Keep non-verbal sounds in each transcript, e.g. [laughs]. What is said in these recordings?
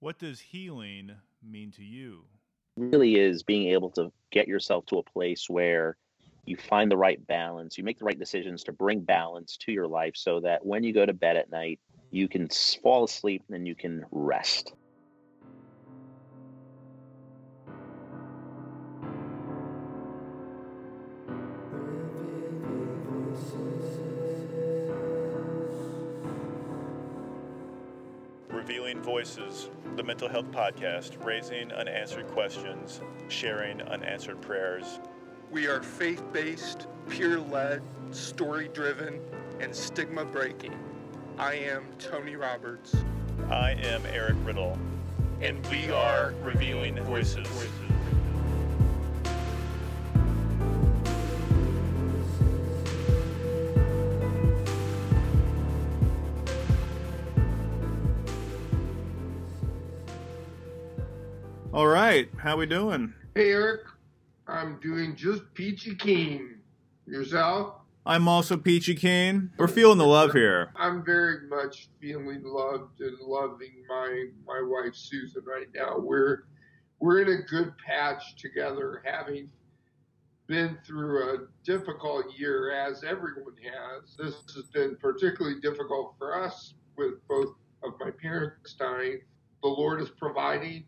What does healing mean to you? Really is being able to get yourself to a place where you find the right balance, you make the right decisions to bring balance to your life so that when you go to bed at night, you can fall asleep and you can rest. Voices, the mental health podcast, raising unanswered questions, sharing unanswered prayers. We are faith based, peer led, story driven, and stigma breaking. I am Tony Roberts. I am Eric Riddle, and we are Revealing Voices. All right, how we doing? Hey, Eric. I'm doing just peachy keen. Yourself? I'm also Peachy Keen. We're feeling the love here. I'm very much feeling loved and loving my my wife Susan right now. We're we're in a good patch together, having been through a difficult year as everyone has. This has been particularly difficult for us with both of my parents dying. The Lord is providing.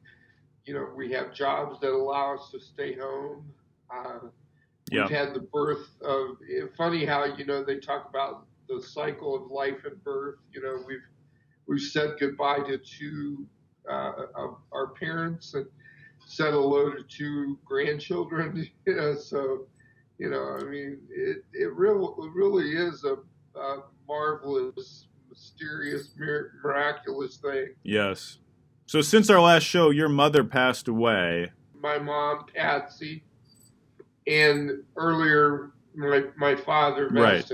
You know, we have jobs that allow us to stay home. Uh, Yeah. We've had the birth of. Funny how you know they talk about the cycle of life and birth. You know, we've we've said goodbye to two uh, of our parents and said hello to two grandchildren. [laughs] You know, so you know, I mean, it it real it really is a, a marvelous, mysterious, mir- miraculous thing. Yes. So since our last show, your mother passed away. my mom Patsy, and earlier my my father Right.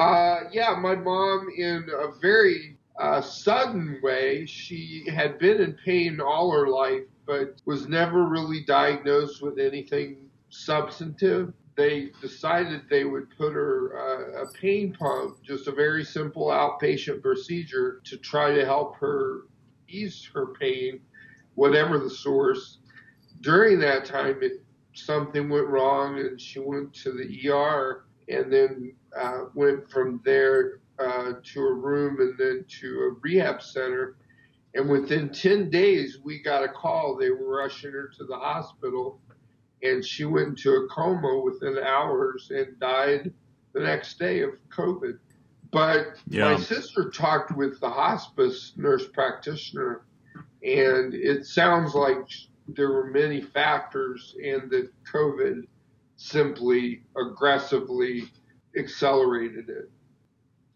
Uh, yeah, my mom in a very uh, sudden way. She had been in pain all her life, but was never really diagnosed with anything substantive. They decided they would put her uh, a pain pump, just a very simple outpatient procedure to try to help her ease her pain, whatever the source during that time, it, something went wrong, and she went to the ER, and then uh, went from there uh, to a room, and then to a rehab center. And within 10 days, we got a call. They were rushing her to the hospital, and she went into a coma within hours and died the next day of COVID. But Yeah. my sister talked with the hospice nurse practitioner, and it sounds like there were many factors, and that COVID simply aggressively accelerated it.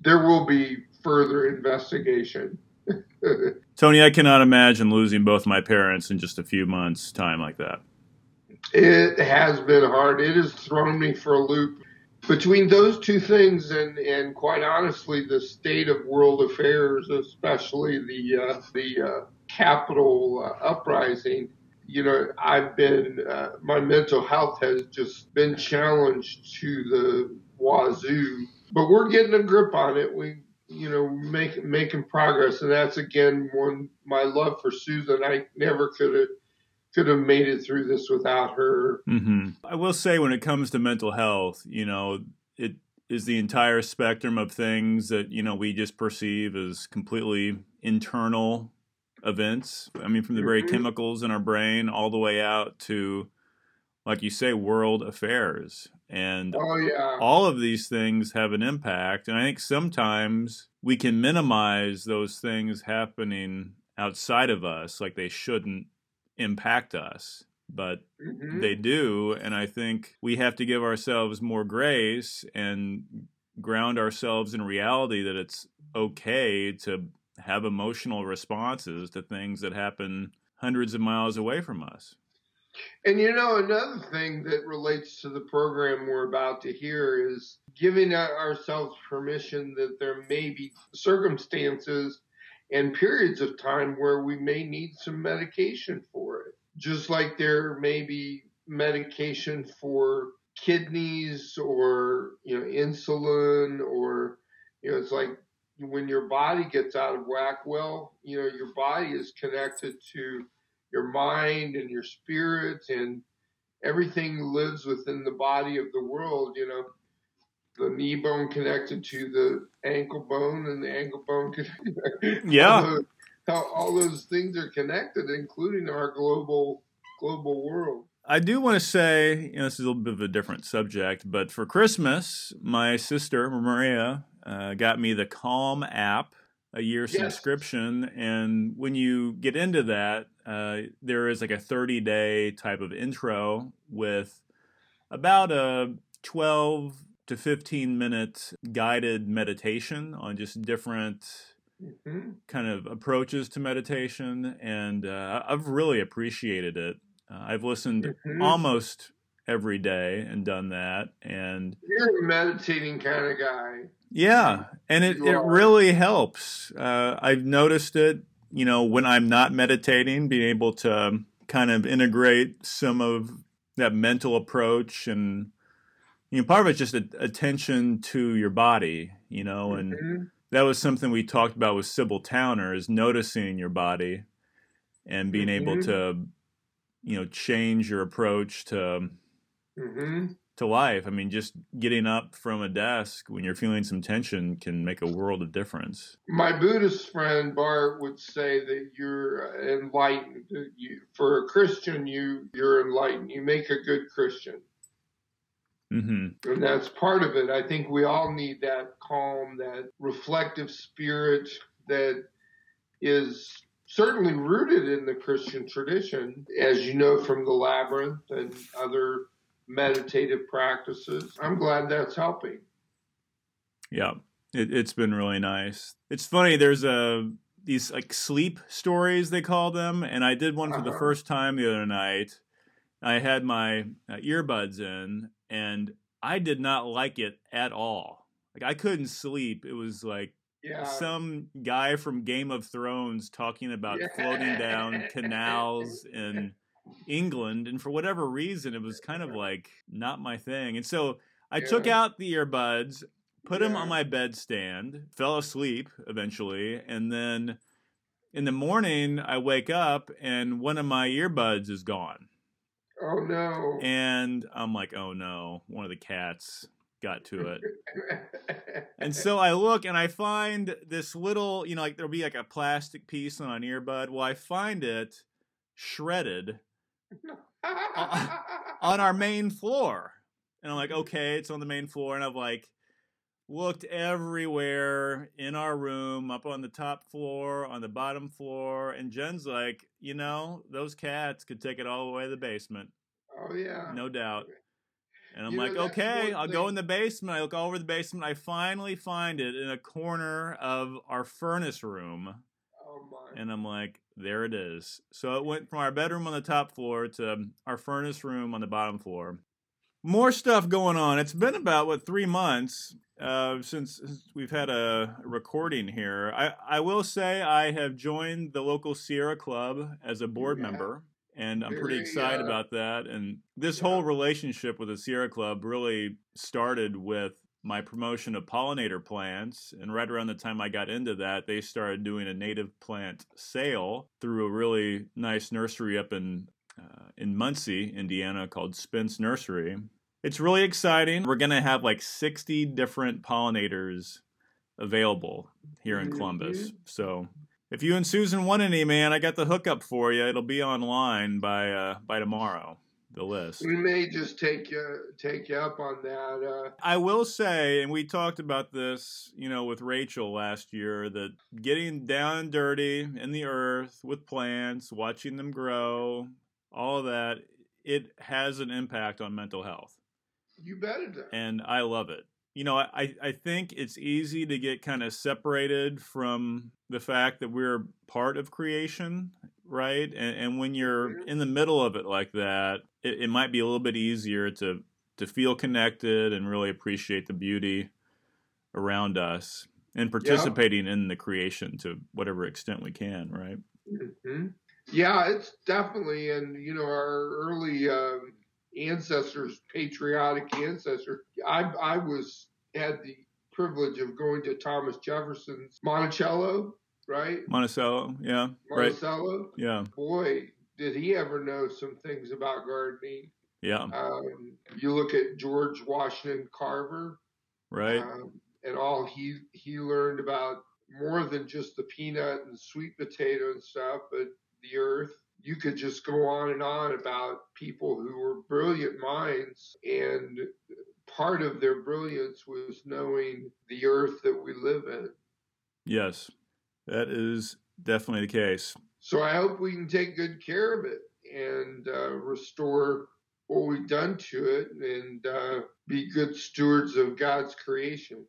There will be further investigation. [laughs] Tony, I cannot imagine losing both my parents in just a few months' time like that. It has been hard. It has thrown me for a loop. Between those two things, and, and quite honestly, the state of world affairs, especially the uh, the uh, Capitol uh, uprising, you know, I've been uh, my mental health has just been challenged to the wazoo. But we're getting a grip on it. We, you know, make, making progress, and that's again one my love for Susan. I never could have could have made it through this without her. hmm I will say, when it comes to mental health, you know, it is the entire spectrum of things that you know we just perceive as completely internal events. I mean, from the very Mhm. chemicals in our brain all the way out to, like you say, world affairs. And Oh yeah, all of these things have an impact. And I think sometimes we can minimize those things happening outside of us, like they shouldn't impact us. But Mhm. they do. And I think we have to give ourselves more grace and ground ourselves in reality that it's okay to have emotional responses to things that happen hundreds of miles away from us. And you know, another thing that relates to the program we're about to hear is giving ourselves permission that there may be circumstances and periods of time where we may need some medication for it. Just like there may be medication for kidneys or, you know, insulin or, you know, it's like when your body gets out of whack, well, you know, your body is connected to your mind and your spirit and everything lives within the body of the world, you know. The knee bone connected to the ankle bone and the ankle bone [laughs] connected. Yeah. all, those, how all those things are connected, including our global global world. I do want to say, you know, this is a little bit of a different subject, but for Christmas, my sister Maria uh, got me the Calm app, a year Yes. subscription, and when you get into that, uh, there is like a 30 day type of intro with about a 12 to 15 minute guided meditation on just different hmm kind of approaches to meditation, and uh, I've really appreciated it. Uh, I've listened Mhm. almost every day and done that, and You're a meditating kind of guy. yeah, and it, it really helps. Uh, I've noticed it, you know, when I'm not meditating, being able to kind of integrate some of that mental approach and. You know, part of it's just a, attention to your body, you know, and Mhm. that was something we talked about with Sybil Towner is noticing your body and being able Mhm. to you know change your approach to Mhm. to life. I mean just getting up from a desk when you're feeling some tension can make a world of difference. My Buddhist friend Bart would say that you're enlightened. You, for a Christian, you you're enlightened. You make a good Christian, Mhm. and that's part of it. I think we all need that calm, that reflective spirit that is certainly rooted in the Christian tradition, as you know from the labyrinth and other meditative practices. I'm glad that's helping. Yeah. It it's been really nice. It's funny there's a these like sleep stories they call them and I did one for the Uh-huh. first time the other night. I had my uh, earbuds in and I did not like it at all. Like I couldn't sleep. It was like Yeah. some guy from Game of Thrones talking about floating down canals [laughs] in England, and for whatever reason, it was kind of like not my thing. And so I took out the earbuds, put them on my bedstand, fell asleep eventually, and then in the morning I wake up and one of my earbuds is gone, Oh no. and I'm like, oh no, one of the cats got to it. [laughs] And so I look and I find this little, you know, like there'll be like a plastic piece on an earbud. Well, I find it shredded [laughs] on our main floor. And I'm like, okay, it's on the main floor. And I'm like looked everywhere in our room, up on the top floor, on the bottom floor. And Jen's like, you know, those cats could take it all the way to the basement. oh yeah. No doubt. And I'm You like, okay, I'll go in the basement. I look all over the basement. I finally find it in a corner of our furnace room. Oh my. And I'm like, there it is. So it went from our bedroom on the top floor to our furnace room on the bottom floor. More stuff going on. It's been about, what, three months uh, since, since we've had a recording here. I, I will say I have joined the local Sierra Club as a board Yeah. member. And I'm pretty excited uh, about that. And this yeah. whole relationship with the Sierra Club really started with my promotion of pollinator plants. And right around the time I got into that, they started doing a native plant sale through a really nice nursery up in uh, in Muncie, Indiana, called Spence Nursery. It's really exciting. We're gonna have like 60 different pollinators available here in Columbus. So if you and Susan want any, man, I got the hookup for you. It'll be online by uh, by tomorrow. The list. We may just take you take you up on that. Uh, I will say, and we talked about this, you know, with Rachel last year, that getting down and dirty in the earth with plants, watching them grow, all of that, it has an impact on mental health. you bet it does. And I love it. You know, I, I think it's easy to get kind of separated from the fact that we're part of creation, right? And, and when you're in the middle of it like that, it, it might be a little bit easier to to feel connected and really appreciate the beauty around us and participating in the creation to whatever extent we can, right? hmm Yeah, it's definitely, and you know, our early um, ancestors, patriotic ancestors. I I was had the privilege of going to Thomas Jefferson's Monticello, right? Monticello, yeah, Monticello. right. Yeah. Boy, did he ever know some things about gardening? Yeah. Um, you look at George Washington Carver, right, um, and all he he learned about more than just the peanut and sweet potato and stuff, but the earth. You could just go on and on about people who were brilliant minds, and part of their brilliance was knowing the earth that we live in. Yes, that is definitely the case. So I hope we can take good care of it and uh, restore what we've done to it and uh, be good stewards of God's creation.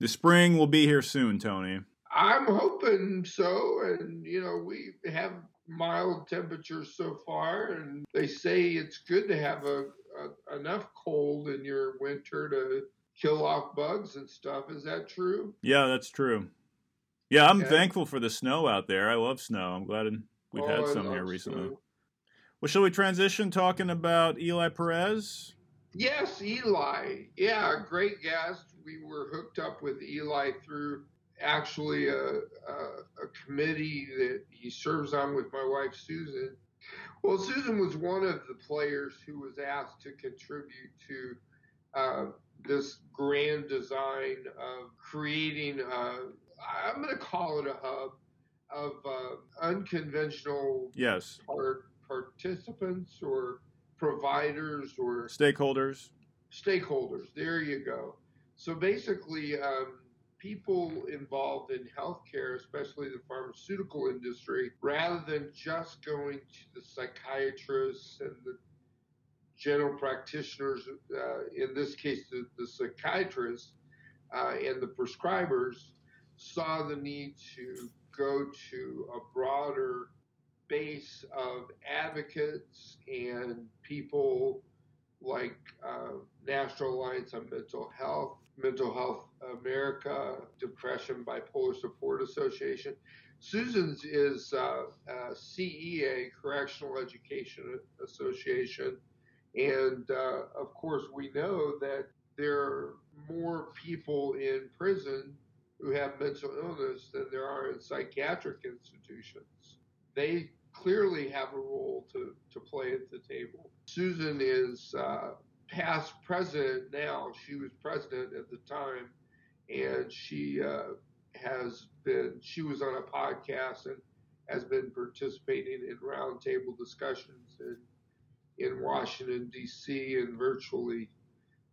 The spring will be here soon, Tony. I'm hoping so. And, you know, we have mild temperatures so far, and they say it's good to have a, a enough cold in your winter to kill off bugs and stuff. Is that true? Yeah, that's true. Yeah, I'm yeah. thankful for the snow out there. I love snow. I'm glad we've oh, had some here recently. Snow. Well, shall we transition talking about Eli Perez? Yes, Eli. Yeah, great guest. We were hooked up with Eli through actually a, a, a committee that he serves on with my wife Susan. Well, Susan was one of the players who was asked to contribute to uh, this grand design of creating a, I'm going to call it a hub of uh, unconventional yes part, participants or providers or stakeholders. Stakeholders. There you go. So basically, um, people involved in healthcare, especially the pharmaceutical industry, rather than just going to the psychiatrists and the general practitioners, uh, in this case, the, the psychiatrists uh, and the prescribers, saw the need to go to a broader base of advocates and people like uh, National Alliance on Mental Health, Mental Health America, Depression Bipolar Support Association. Susan's is uh, uh, CEA, Correctional Education Association. And uh, of course, we know that there are more people in prison who have mental illness than there are in psychiatric institutions. They clearly have a role to, to play at the table. Susan is uh, past president now. She was president at the time, and she uh, has been, she was on a podcast and has been participating in roundtable discussions in, in Washington, D.C., and virtually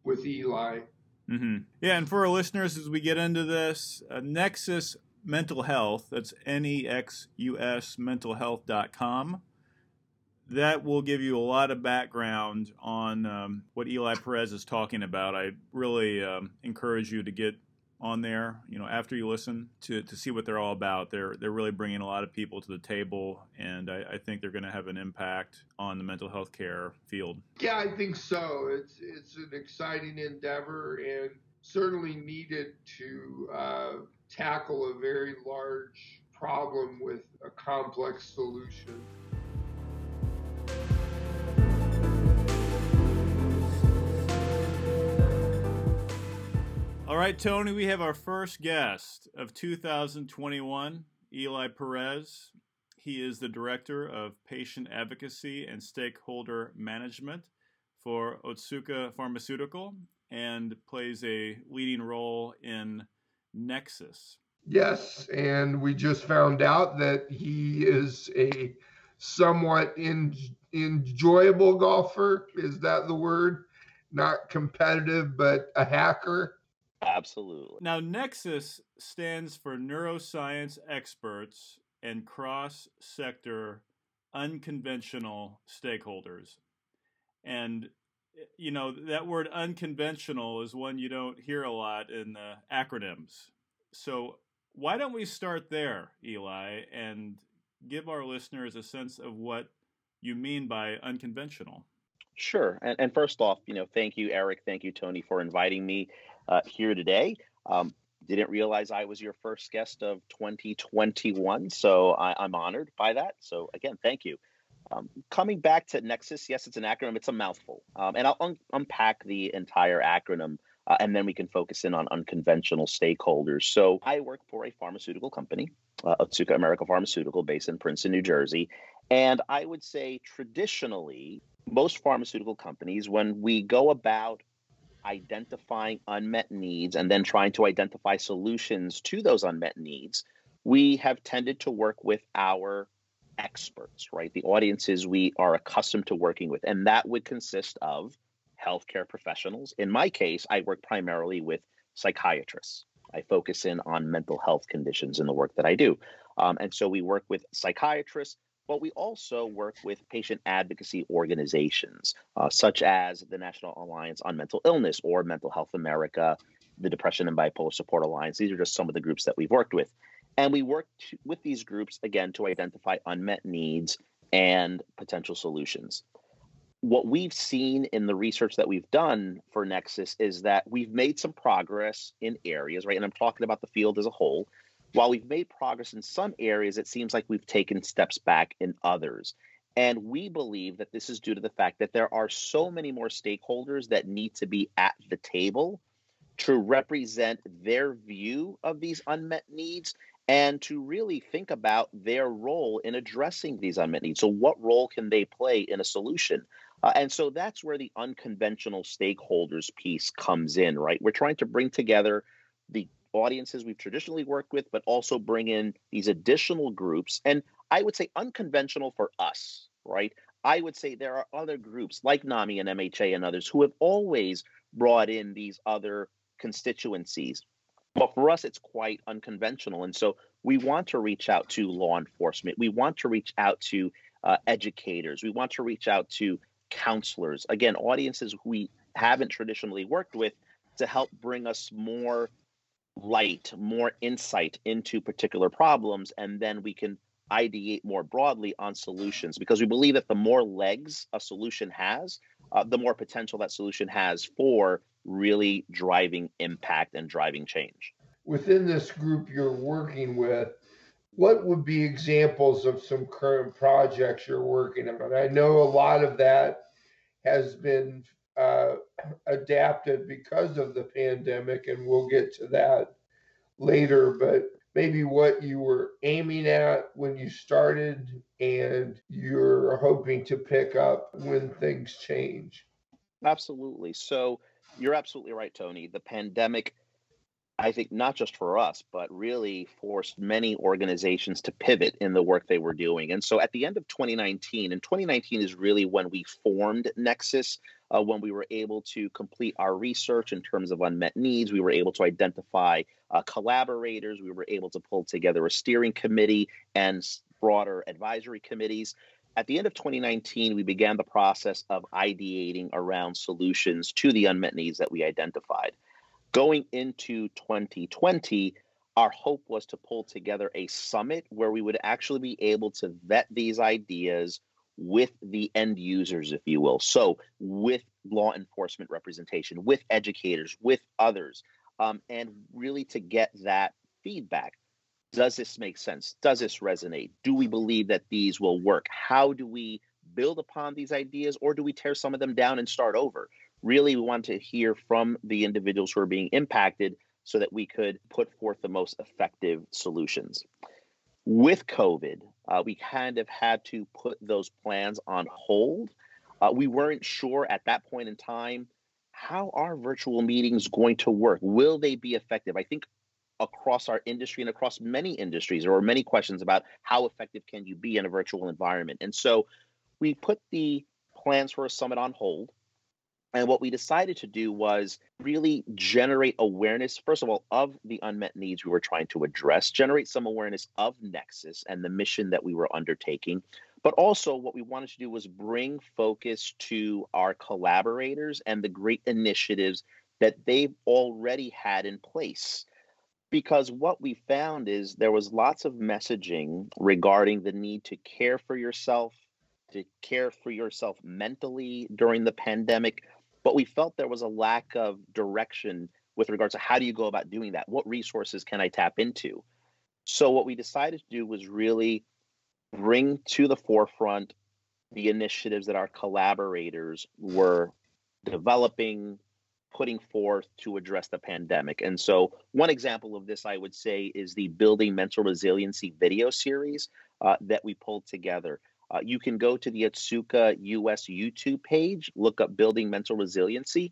with Eli. Mm-hmm. Yeah, and for our listeners, as we get into this, uh, Nexus Mental Health, that's N E X U S mentalhealth.com. That will give you a lot of background on um, what Eli Perez is talking about. I really um, encourage you to get on there, you know, after you listen to, to see what they're all about. They're they're really bringing a lot of people to the table, and I, I think they're going to have an impact on the mental health care field. Yeah, I think so. It's it's an exciting endeavor and certainly needed to uh, tackle a very large problem with a complex solution. All right, Tony, we have our first guest of 2021, Eli Perez. He is the Director of Patient Advocacy and Stakeholder Management for Otsuka Pharmaceutical and plays a leading role in Nexus. Yes, and we just found out that he is a somewhat in, enjoyable golfer. Is that the word? Not competitive, but a hacker. Absolutely. Now, Nexus stands for Neuroscience Experts and Cross Sector Unconventional Stakeholders. And, eh, you know, that word unconventional is one you don't hear a lot in the acronyms. So, why don't we start there, Eli, and give our listeners a sense of what you mean by unconventional? Sure. And, and first off, you know, thank you, Eric. Thank you, Tony, for inviting me uh, here today. Um, didn't realize I was your first guest of 2021, so I, am honored by that. So again, thank you. Um, coming back to Nexus, yes, it's an acronym. It's a mouthful, um, and I'll un- unpack the entire acronym uh, and then we can focus in on unconventional stakeholders. So I work for a pharmaceutical company, uh, Otsuka America Pharmaceutical, based in Princeton, New Jersey. And I would say traditionally, most pharmaceutical companies, when we go about identifying unmet needs and then trying to identify solutions to those unmet needs, we have tended to work with our experts, right? The audiences we are accustomed to working with. And that would consist of healthcare professionals. In my case, I work primarily with psychiatrists. I focus in on mental health conditions in the work that I do. Um, and so we work with psychiatrists, but we also work with patient advocacy organizations, uh, such as the National Alliance on Mental Illness or Mental Health America, the Depression and Bipolar Support Alliance. These are just some of the groups that we've worked with. And we work with these groups, again, to identify unmet needs and potential solutions. What we've seen in the research that we've done for Nexus is that we've made some progress in areas, right? And I'm talking about the field as a whole. While we've made progress in some areas, it seems like we've taken steps back in others. And we believe that this is due to the fact that there are so many more stakeholders that need to be at the table to represent their view of these unmet needs and to really think about their role in addressing these unmet needs. So, what role can they play in a solution? Uh, and so that's where the unconventional stakeholders piece comes in, right? We're trying to bring together the audiences we've traditionally worked with, but also bring in these additional groups. And I would say unconventional for us, right? I would say there are other groups like NAMI and MHA and others who have always brought in these other constituencies but for us, it's quite unconventional. And so we want to reach out to law enforcement. We want to reach out to uh, educators. We want to reach out to counselors. Again, audiences we haven't traditionally worked with to help bring us more light, more insight into particular problems. And then we can ideate more broadly on solutions because we believe that the more legs a solution has, uh, the more potential that solution has for really driving impact and driving change. Within this group you're working with, what would be examples of some current projects you're working on? I know a lot of that has been uh, adapted because of the pandemic, and we'll get to that later. But maybe what you were aiming at when you started and you're hoping to pick up when things change. Absolutely. So, you're absolutely right, Tony. The pandemic, I think, not just for us, but really forced many organizations to pivot in the work they were doing. And so at the end of 2019, and 2019 is really when we formed Nexus, uh, when we were able to complete our research in terms of unmet needs, we were able to identify uh, collaborators, we were able to pull together a steering committee and broader advisory committees at the end of 2019, we began the process of ideating around solutions to the unmet needs that we identified. Going into 2020, our hope was to pull together a summit where we would actually be able to vet these ideas with the end users, if you will. So, with law enforcement representation, with educators, with others, um, and really to get that feedback. Does this make sense? Does this resonate? Do we believe that these will work? How do we build upon these ideas or do we tear some of them down and start over? Really, we want to hear from the individuals who are being impacted so that we could put forth the most effective solutions. With COVID, uh, we kind of had to put those plans on hold. Uh, we weren't sure at that point in time how are virtual meetings going to work? Will they be effective? I think across our industry and across many industries. There were many questions about how effective can you be in a virtual environment. And so we put the plans for a summit on hold. And what we decided to do was really generate awareness, first of all, of the unmet needs we were trying to address, generate some awareness of Nexus and the mission that we were undertaking. But also, what we wanted to do was bring focus to our collaborators and the great initiatives that they've already had in place because what we found is there was lots of messaging regarding the need to care for yourself, to care for yourself mentally during the pandemic, but we felt there was a lack of direction with regards to how do you go about doing that? What resources can I tap into? So what we decided to do was really bring to the forefront the initiatives that our collaborators were developing, putting forth to address the pandemic. And so, one example of this, I would say, is the Building Mental Resiliency video series uh, that we pulled together. Uh, you can go to the Otsuka US YouTube page, look up Building Mental Resiliency,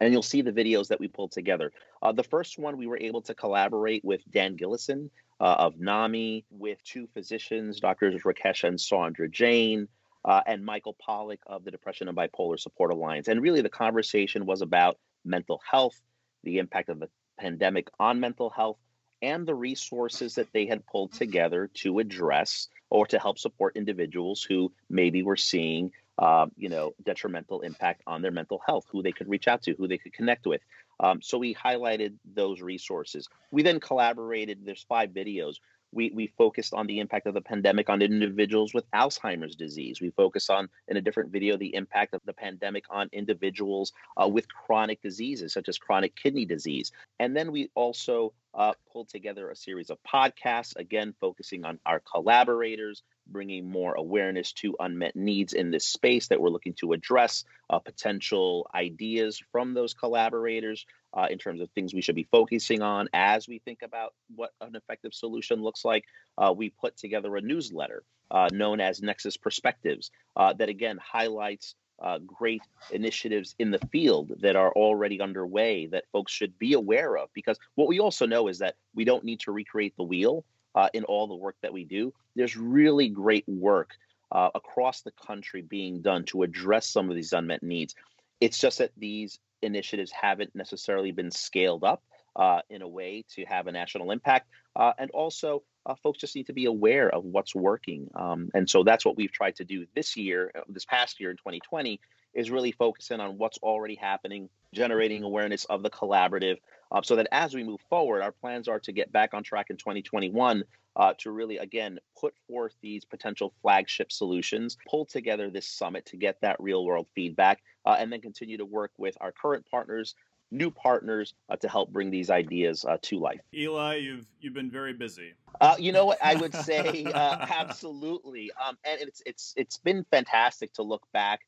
and you'll see the videos that we pulled together. Uh, the first one, we were able to collaborate with Dan Gillison uh, of NAMI, with two physicians, Doctors Rakesh and Saundra Jain, uh, and Michael Pollock of the Depression and Bipolar Support Alliance. And really, the conversation was about mental health, the impact of the pandemic on mental health, and the resources that they had pulled together to address or to help support individuals who maybe were seeing um, you know detrimental impact on their mental health who they could reach out to who they could connect with. Um, so we highlighted those resources. We then collaborated there's five videos we, we focused on the impact of the pandemic on individuals with Alzheimer's disease. We focus on, in a different video, the impact of the pandemic on individuals uh, with chronic diseases, such as chronic kidney disease. And then we also uh, pulled together a series of podcasts, again, focusing on our collaborators, bringing more awareness to unmet needs in this space that we're looking to address, uh, potential ideas from those collaborators uh, in terms of things we should be focusing on as we think about what an effective solution looks like. Uh, we put together a newsletter uh, known as Nexus Perspectives uh, that again highlights. Uh, great initiatives in the field that are already underway that folks should be aware of because what we also know is that we don't need to recreate the wheel uh, in all the work that we do. There's really great work across the country being done to address some of these unmet needs. It's just that these initiatives haven't necessarily been scaled up uh, in a way to have a national impact. Uh, and also, uh, folks just need to be aware of what's working. Um, and so that's what we've tried to do this year, uh, this past year in 2020, is really focusing on what's already happening, generating awareness of the collaborative, uh, so that as we move forward, our plans are to get back on track in 2021 uh, to really, again, put forth these potential flagship solutions, pull together this summit to get that real world feedback, uh, and then continue to work with our current partners. New partners uh, to help bring these ideas uh, to life. Eli, you've you've been very busy. Uh, you know what I would [laughs] say? absolutely, um, and it's it's it's been fantastic to look back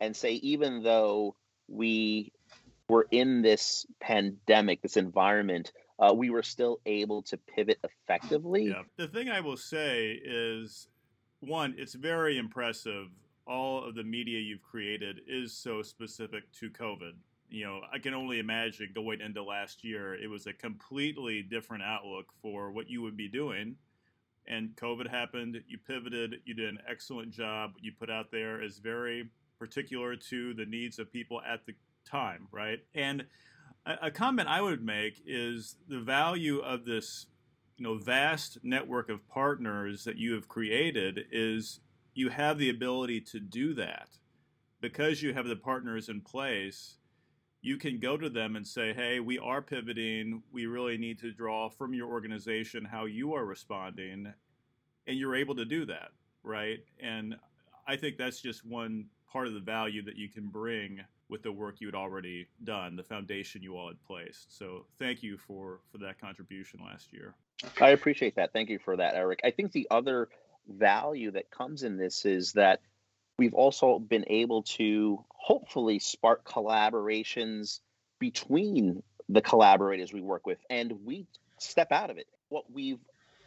and say, even though we were in this pandemic, this environment, uh, we were still able to pivot effectively. Yeah. The thing I will say is one, it's very impressive. All of the media you've created is so specific to COVID. You know, I can only imagine going into last year, it was a completely different outlook for what you would be doing. And COVID happened, you pivoted, you did an excellent job. What you put out there is very particular to the needs of people at the time, right? And a, comment I would make is the value of this, you know, vast network of partners that you have created is you have the ability to do that because you have the partners in place you can go to them and say, hey, we are pivoting. We really need to draw from your organization how you are responding. And you're able to do that, right? And I think that's just one part of the value that you can bring with the work you had already done, the foundation you all had placed. So thank you for for that contribution last year. I appreciate that. Thank you for that, Eric. I think the other value that comes in this is that we've also been able to hopefully spark collaborations between the collaborators we work with and we step out of it. What we've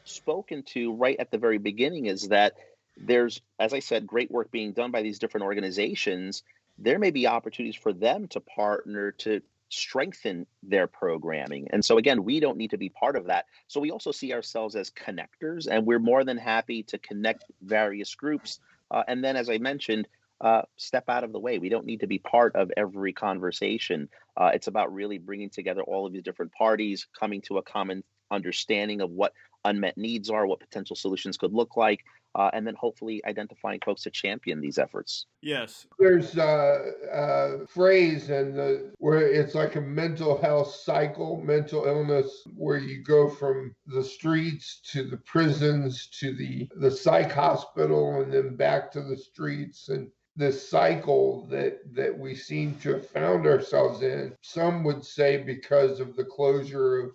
spoken to right at the very beginning is that there's as I said great work being done by these different organizations there may be opportunities for them to partner to strengthen their programming. And so, again, we don't need to be part of that. So, we also see ourselves as connectors, and we're more than happy to connect various groups. Uh, and then, as I mentioned, uh, step out of the way. We don't need to be part of every conversation. Uh, it's about really bringing together all of these different parties, coming to a common understanding of what unmet needs are, what potential solutions could look like, uh, and then hopefully identifying folks to champion these efforts. Yes. There's a, a phrase and the where it's like a mental health cycle, mental illness, where you go from the streets to the prisons to the the psych hospital and then back to the streets and this cycle that that we seem to have found ourselves in. Some would say because of the closure of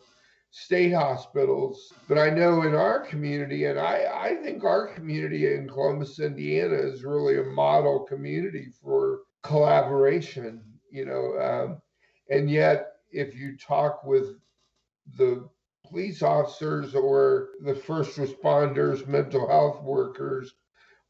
state hospitals. But I know in our community, and I, I think our community in Columbus, Indiana is really a model community for collaboration, you know. Um, And yet, if you talk with the police officers or the first responders, mental health workers,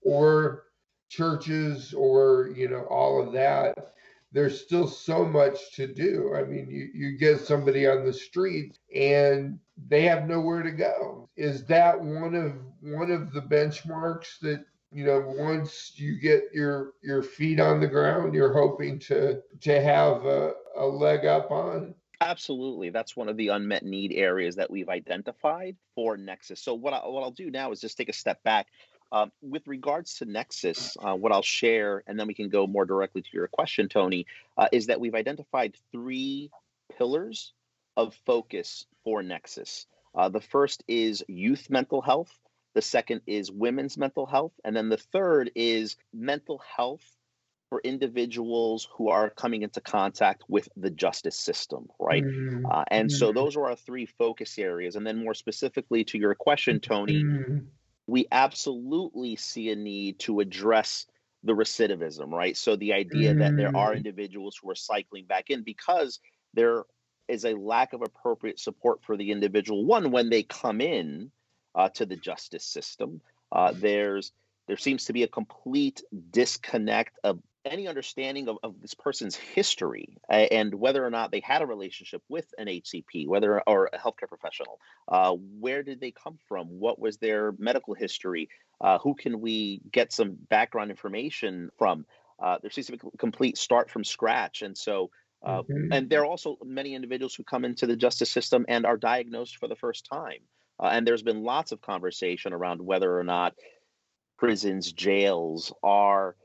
or churches, or you know all of that, there's still so much to do. I mean, you, you get somebody on the street and they have nowhere to go. Is that one of one of the benchmarks that you know once you get your your feet on the ground, you're hoping to to have a, a leg up on? Absolutely. That's one of the unmet need areas that we've identified for Nexus. So what, I, what I'll do now is just take a step back. Um, with regards to Nexus, uh, what I'll share, and then we can go more directly to your question, Tony, uh, is that we've identified three pillars of focus for Nexus. Uh, the first is youth mental health. The second is women's mental health. And then the third is mental health for individuals who are coming into contact with the justice system, right? Mm-hmm. Uh, and mm-hmm. so those are our three focus areas. And then more specifically to your question, Tony, mm-hmm. We absolutely see a need to address the recidivism, right? So the idea that there are mm. individuals who are cycling back in because there is a lack of appropriate support for the individual. One, when they come in uh, to the justice system, uh, there's there seems to be a complete disconnect of any understanding of, of this person's history and whether or not they had a relationship with an HCP, whether or a healthcare professional. Uh, where did they come from? What was their medical history? Uh, who can we get some background information from? Uh, there seems to be a complete start from scratch, and so. Uh, mm-hmm. And there are also many individuals who come into the justice system and are diagnosed for the first time. Uh, and there's been lots of conversation around whether or not prisons, jails are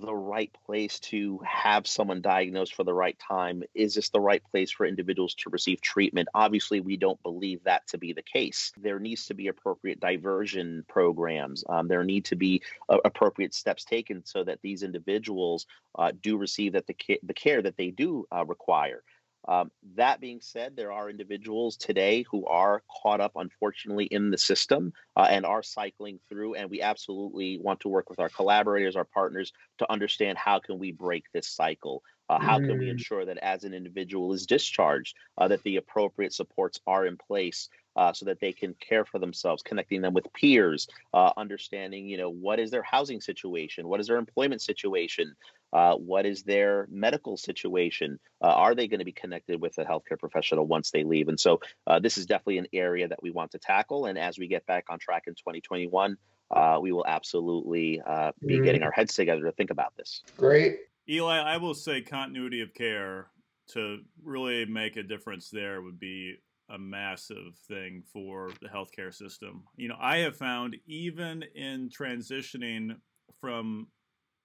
the right place to have someone diagnosed for the right time? Is this the right place for individuals to receive treatment? Obviously, we don't believe that to be the case. There needs to be appropriate diversion programs. Um, there need to be uh, appropriate steps taken so that these individuals uh, do receive that the, ca- the care that they do uh, require. Um, that being said, there are individuals today who are caught up, unfortunately, in the system uh, and are cycling through. And we absolutely want to work with our collaborators, our partners, to understand how can we break this cycle. Uh, how can we mm. ensure that as an individual is discharged, uh, that the appropriate supports are in place uh, so that they can care for themselves, connecting them with peers, uh, understanding, you know, what is their housing situation, what is their employment situation, uh, what is their medical situation? Uh, are they going to be connected with a healthcare professional once they leave? And so uh, this is definitely an area that we want to tackle. And as we get back on track in 2021, uh, we will absolutely uh, be mm. getting our heads together to think about this. Great. Eli, I will say continuity of care to really make a difference there would be a massive thing for the healthcare system. You know, I have found even in transitioning from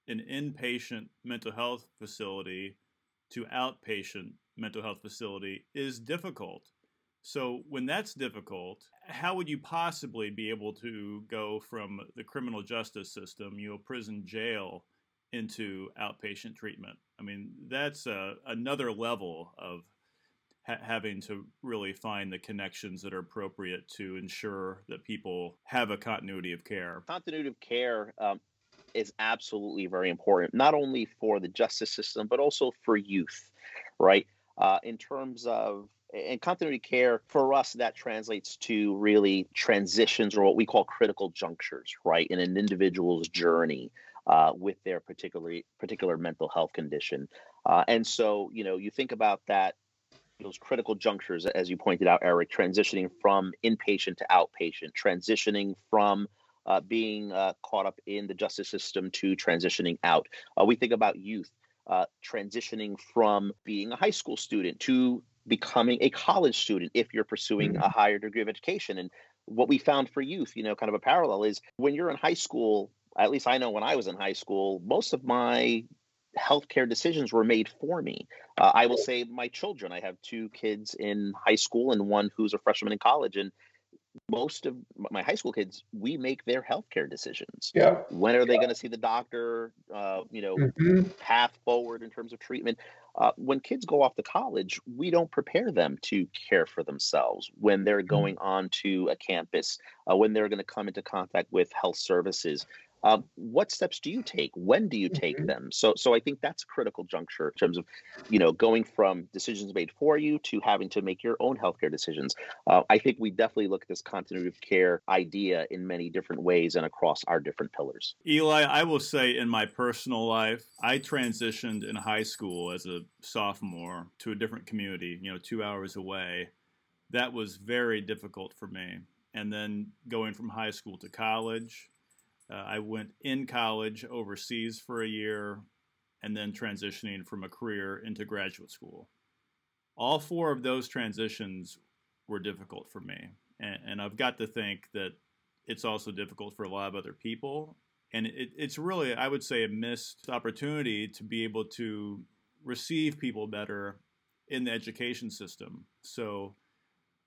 an inpatient mental health facility to outpatient mental health facility is difficult. So, when that's difficult, how would you possibly be able to go from the criminal justice system, you know, prison jail, into outpatient treatment? I mean, that's a, another level of ha- having to really find the connections that are appropriate to ensure that people have a continuity of care. Continuity of care um, is absolutely very important, not only for the justice system, but also for youth, right? Uh, in terms of and continuity care for us that translates to really transitions or what we call critical junctures right in an individual's journey uh, with their particular particular mental health condition uh, and so you know you think about that those critical junctures as you pointed out eric transitioning from inpatient to outpatient transitioning from uh, being uh, caught up in the justice system to transitioning out. Uh, we think about youth uh, transitioning from being a high school student to becoming a college student if you're pursuing mm-hmm. a higher degree of education. And what we found for youth, you know, kind of a parallel is when you're in high school, at least I know when I was in high school, most of my healthcare decisions were made for me. Uh, I will say my children, I have two kids in high school and one who's a freshman in college. And most of my high school kids, we make their healthcare decisions. Yeah. When are yeah. they going to see the doctor? Uh, you know, mm-hmm. path forward in terms of treatment. Uh, when kids go off to college, we don't prepare them to care for themselves when they're mm-hmm. going on to a campus, uh, when they're going to come into contact with health services. Um, what steps do you take when do you take Mhm. them so so i think that's a critical juncture in terms of you know going from decisions made for you to having to make your own healthcare decisions uh, i think we definitely look at this continuity of care idea in many different ways and across our different pillars Eli, I will say in my personal life, I transitioned in high school as a sophomore to a different community, you know, two hours away. That was very difficult for me. And then going from high school to college, uh, I went in college overseas for a year and then transitioning from a career into graduate school. All four of those transitions were difficult for me. And, and I've got to think that it's also difficult for a lot of other people and it, it's really i would say a missed opportunity to be able to receive people better in the education system so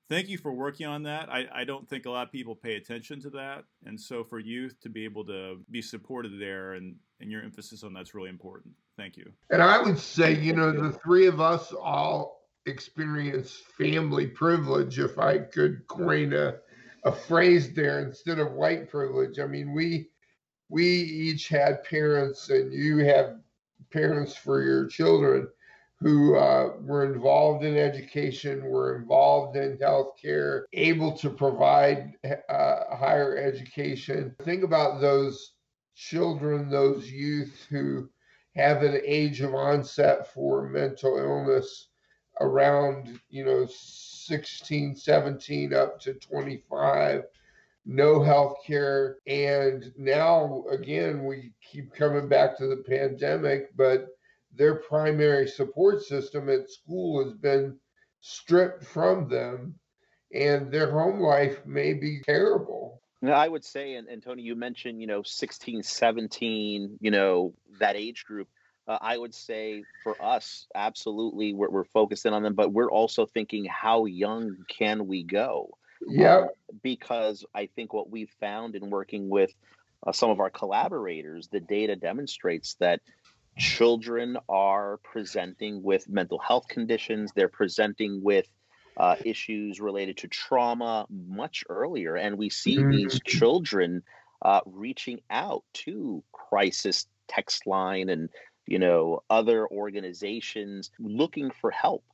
thank you for working on that. I, I don't think a lot of people pay attention to that. And so for youth to be able to be supported there and, and your emphasis on that's really important. Thank you. And I would say, you know, the three of us all experience family privilege, if I could coin a, a phrase there instead of white privilege. I mean, we we each had parents, and you have parents for your children who uh, were involved in education, were involved in healthcare, able to provide uh, higher education. Think about those children, those youth who have an age of onset for mental illness around, you know, 16, 17 up to 25 no health care. And now, again, we keep coming back to the pandemic, but their primary support system at school has been stripped from them, and their home life may be terrible. Now, I would say, and, and Tony, you mentioned, you know, 16, 17, you know, that age group. Uh, I would say for us, absolutely, we're, we're focusing on them, but we're also thinking, how young can we go? Yeah. Um, because I think what we've found in working with uh, some of our collaborators, the data demonstrates that children are presenting with mental health conditions. They're presenting with uh, issues related to trauma much earlier. And we see Mhm. these children uh, reaching out to crisis text line and you know other organizations looking for help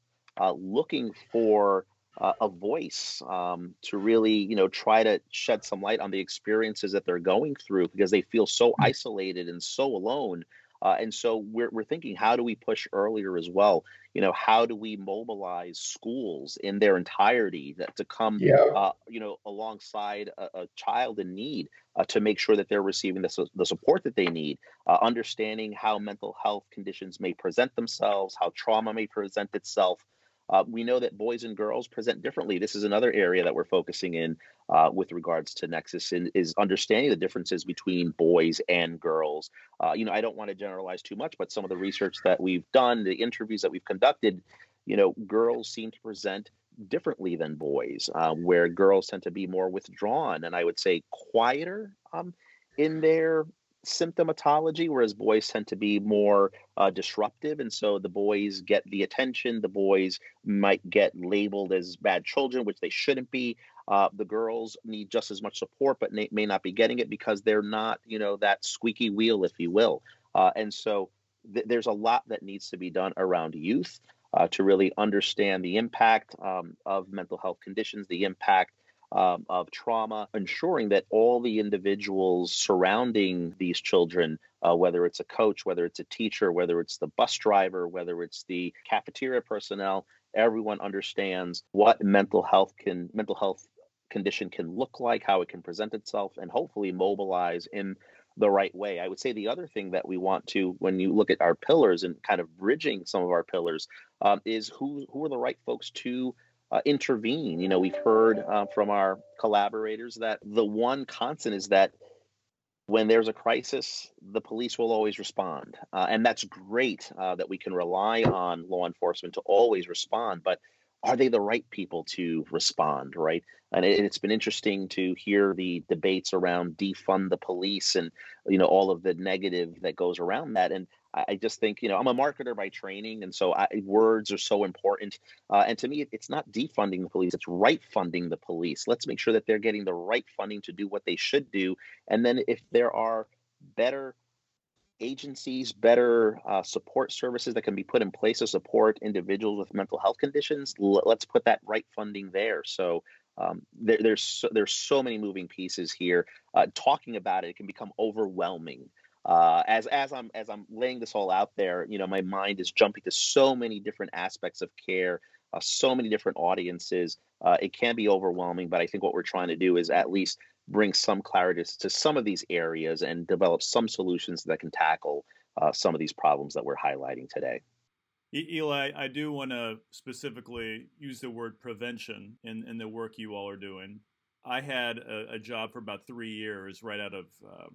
uh, looking for uh, a voice um, to really, you know, try to shed some light on the experiences that they're going through because they feel so isolated and so alone. Uh, and so we're, we're thinking, how do we push earlier as well? You know, how do we mobilize schools in their entirety that to come, Yeah. uh, you know, alongside a, a child in need uh, to make sure that they're receiving the, su- the support that they need, uh, understanding how mental health conditions may present themselves, how trauma may present itself, uh, we know that boys and girls present differently. This is another area that we're focusing in uh, with regards to Nexus and is understanding the differences between boys and girls. Uh, you know, I don't want to generalize too much, but some of the research that we've done, the interviews that we've conducted, you know, girls seem to present differently than boys, uh, where girls tend to be more withdrawn and I would say quieter um, in their symptomatology, whereas boys tend to be more uh, disruptive. And so the boys get the attention, the boys might get labeled as bad children, which they shouldn't be. Uh, the girls need just as much support, but may, may not be getting it because they're not, you know, that squeaky wheel, if you will. Uh, and so th- there's a lot that needs to be done around youth uh, to really understand the impact um, of mental health conditions, the impact um, of trauma, ensuring that all the individuals surrounding these children, uh, whether it's a coach, whether it's a teacher, whether it's the bus driver, whether it's the cafeteria personnel, everyone understands what mental health can mental health condition can look like, how it can present itself, and hopefully mobilize in the right way. I would say the other thing that we want to, when you look at our pillars and kind of bridging some of our pillars, um, is who who are the right folks to uh, intervene. You know, we've heard uh, from our collaborators that the one constant is that when there's a crisis, the police will always respond. Uh, and that's great uh, that we can rely on law enforcement to always respond. But are they the right people to respond, right? And it, it's been interesting to hear the debates around defund the police and, you know, all of the negative that goes around that. And I, just think, you know, I'm a marketer by training. And so I, words are so important. Uh, and to me, it's not defunding the police, it's right funding the police. Let's make sure that they're getting the right funding to do what they should do. And then if there are better agencies, better uh, support services that can be put in place to support individuals with mental health conditions, l- let's put that right funding there. So um, there, there's so, there's so many moving pieces here. Uh, talking about it, it can become overwhelming. Uh, as as I'm as I'm laying this all out there, you know, my mind is jumping to so many different aspects of care, uh, so many different audiences. Uh, it can be overwhelming, but I think what we're trying to do is at least bring some clarity to some of these areas and develop some solutions that can tackle uh, some of these problems that we're highlighting today. Eli, I do want to specifically use the word prevention in, in the work you all are doing. I had a, a job for about three years right out of uh,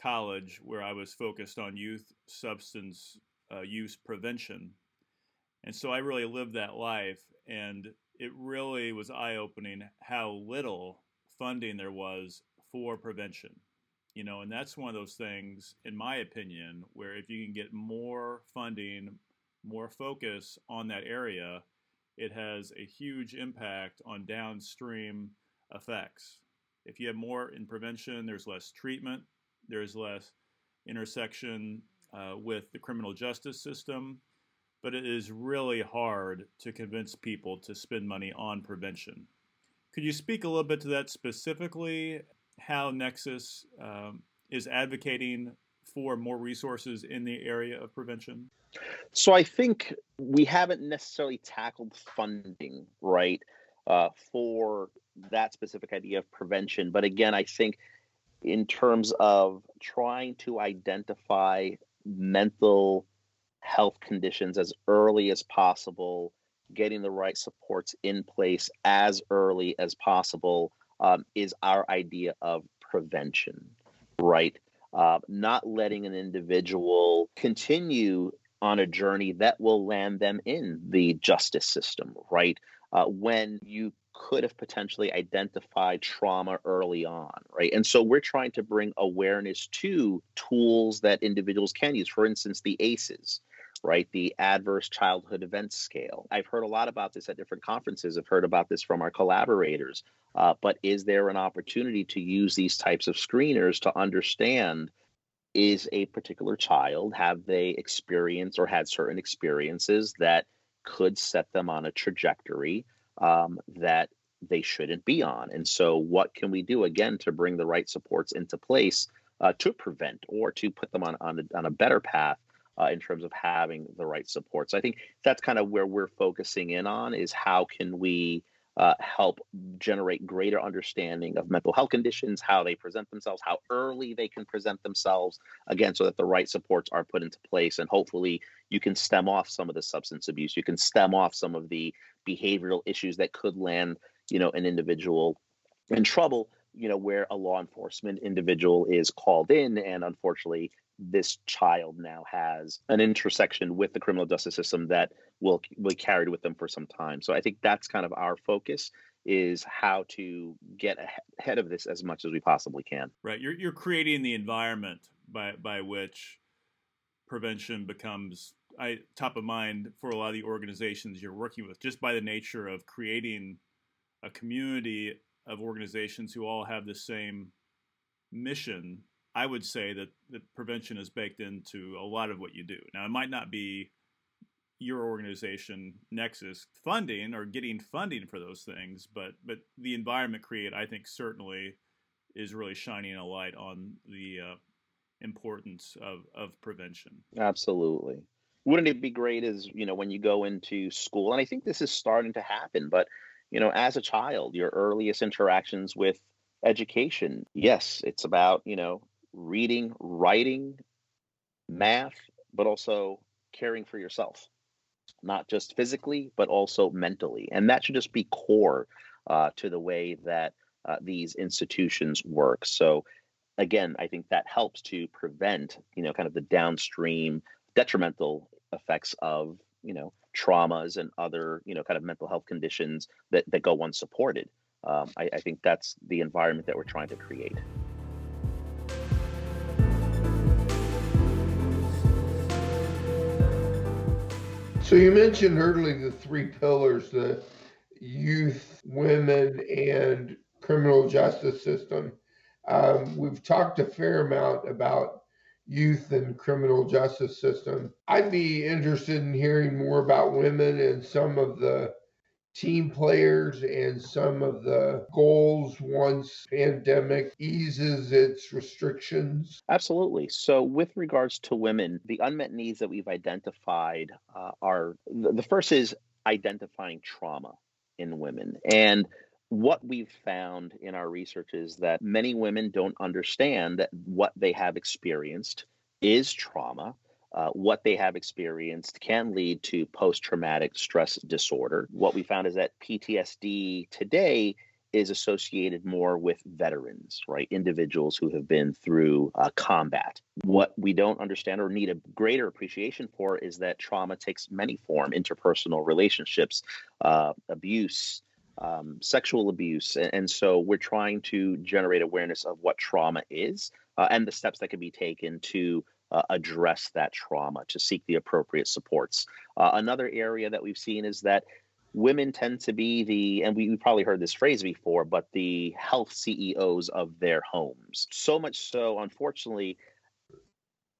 college where I was focused on youth substance uh, use prevention. And so I really lived that life. And it really was eye opening how little funding there was for prevention. You know, and that's one of those things, in my opinion, where if you can get more funding, more focus on that area, it has a huge impact on downstream effects. If you have more in prevention, there's less treatment, there's less intersection uh, with the criminal justice system, but it is really hard to convince people to spend money on prevention. Could you speak a little bit to that specifically? How Nexus um, is advocating for more resources in the area of prevention? So I think we haven't necessarily tackled funding, right, uh, for that specific idea of prevention. But again, I think in terms of trying to identify mental health conditions as early as possible getting the right supports in place as early as possible um, is our idea of prevention, right? Uh, not letting an individual continue on a journey that will land them in the justice system, right? Uh, when you could have potentially identified trauma early on, right? And so we're trying to bring awareness to tools that individuals can use. For instance, the ACEs, right? The adverse childhood event scale. I've heard a lot about this at different conferences. I've heard about this from our collaborators. Uh, but is there an opportunity to use these types of screeners to understand is a particular child have they experienced or had certain experiences that could set them on a trajectory um, that they shouldn't be on and so what can we do again to bring the right supports into place uh, to prevent or to put them on, on, a, on a better path uh, in terms of having the right support. So I think that's kind of where we're focusing in on is how can we uh, help generate greater understanding of mental health conditions, how they present themselves, how early they can present themselves, again, so that the right supports are put into place. And hopefully, you can stem off some of the substance abuse. You can stem off some of the behavioral issues that could land, you know, an individual in trouble, you know, where a law enforcement individual is called in and unfortunately this child now has an intersection with the criminal justice system that will be carried with them for some time. So I think that's kind of our focus is how to get ahead of this as much as we possibly can. Right. You're you're creating the environment by by which prevention becomes I, top of mind for a lot of the organizations you're working with, just by the nature of creating a community of organizations who all have the same mission I would say that, that prevention is baked into a lot of what you do. Now, it might not be your organization Nexus funding or getting funding for those things, but but the environment create, I think, certainly is really shining a light on the uh, importance of of prevention. Absolutely. Wouldn't it be great as you know when you go into school, and I think this is starting to happen, but you know, as a child, your earliest interactions with education, yes, it's about you know reading, writing, math, but also caring for yourself, not just physically, but also mentally. And that should just be core uh, to the way that uh, these institutions work. So, again, I think that helps to prevent, you know, kind of the downstream detrimental effects of, you know, traumas and other, you know, kind of mental health conditions that, that go unsupported. Um, I, I think that's the environment that we're trying to create. So you mentioned earlier the three pillars: the youth, women, and criminal justice system. Um, we've talked a fair amount about youth and criminal justice system. I'd be interested in hearing more about women and some of the team players and some of the goals once pandemic eases its restrictions? Absolutely. So, with regards to women, the unmet needs that we've identified uh, are the first is identifying trauma in women. And what we've found in our research is that many women don't understand that what they have experienced is trauma uh, what they have experienced can lead to post traumatic stress disorder. What we found is that PTSD today is associated more with veterans, right? Individuals who have been through uh, combat. What we don't understand or need a greater appreciation for is that trauma takes many forms interpersonal relationships, uh, abuse. Um, sexual abuse. And, so we're trying to generate awareness of what trauma is uh, and the steps that can be taken to uh, address that trauma, to seek the appropriate supports. Uh, another area that we've seen is that women tend to be the, and we, we probably heard this phrase before, but the health CEOs of their homes. So much so, unfortunately,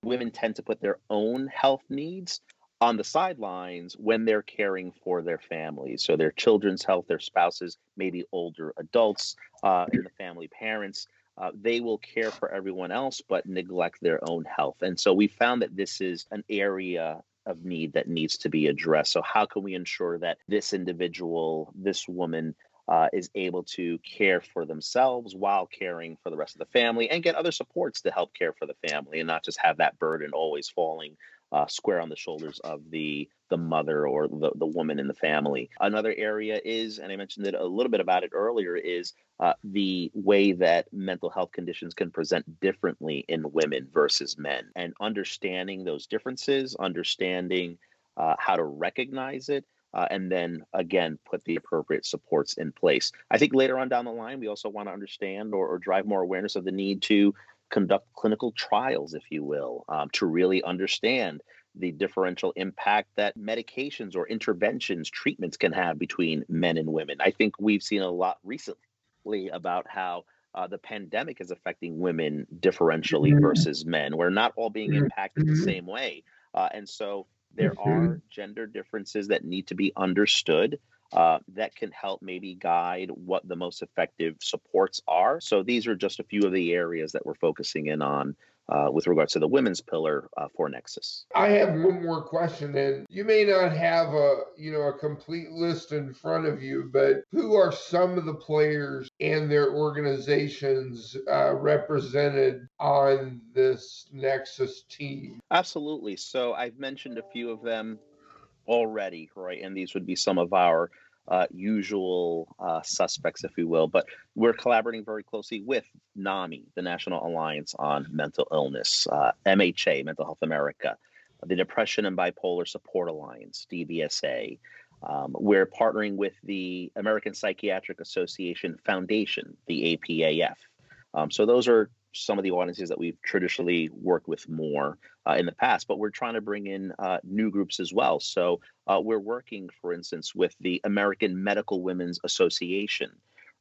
women tend to put their own health needs on the sidelines when they're caring for their families. So their children's health, their spouses, maybe older adults uh, in the family, parents uh, they will care for everyone else but neglect their own health. And so we found that this is an area of need that needs to be addressed. So, how can we ensure that this individual, this woman, uh, is able to care for themselves while caring for the rest of the family and get other supports to help care for the family and not just have that burden always falling uh, square on the shoulders of the the mother or the, the woman in the family. Another area is, and I mentioned it a little bit about it earlier, is uh, the way that mental health conditions can present differently in women versus men, and understanding those differences, understanding uh, how to recognize it. Uh, and then again, put the appropriate supports in place. I think later on down the line, we also want to understand or, or drive more awareness of the need to conduct clinical trials, if you will, um, to really understand the differential impact that medications or interventions, treatments can have between men and women. I think we've seen a lot recently about how uh, the pandemic is affecting women differentially mm-hmm. versus men. We're not all being mm-hmm. impacted the mm-hmm. same way. Uh, and so there mm-hmm. are gender differences that need to be understood uh, that can help maybe guide what the most effective supports are. So these are just a few of the areas that we're focusing in on uh, with regards to the women's pillar uh, for Nexus. I have one more question, and you may not have a you know a complete list in front of you, but who are some of the players and their organizations uh, represented on this Nexus team? Absolutely. So I've mentioned a few of them already, right? And these would be some of our uh, usual uh, suspects, if you will. But we're collaborating very closely with NAMI, the National Alliance on Mental Illness, uh, MHA, Mental Health America, the Depression and Bipolar Support Alliance, DBSA. Um, we're partnering with the American Psychiatric Association Foundation, the APAF. Um, so those are some of the audiences that we've traditionally worked with more uh, in the past, but we're trying to bring in uh, new groups as well. So uh, we're working, for instance, with the American Medical Women's Association,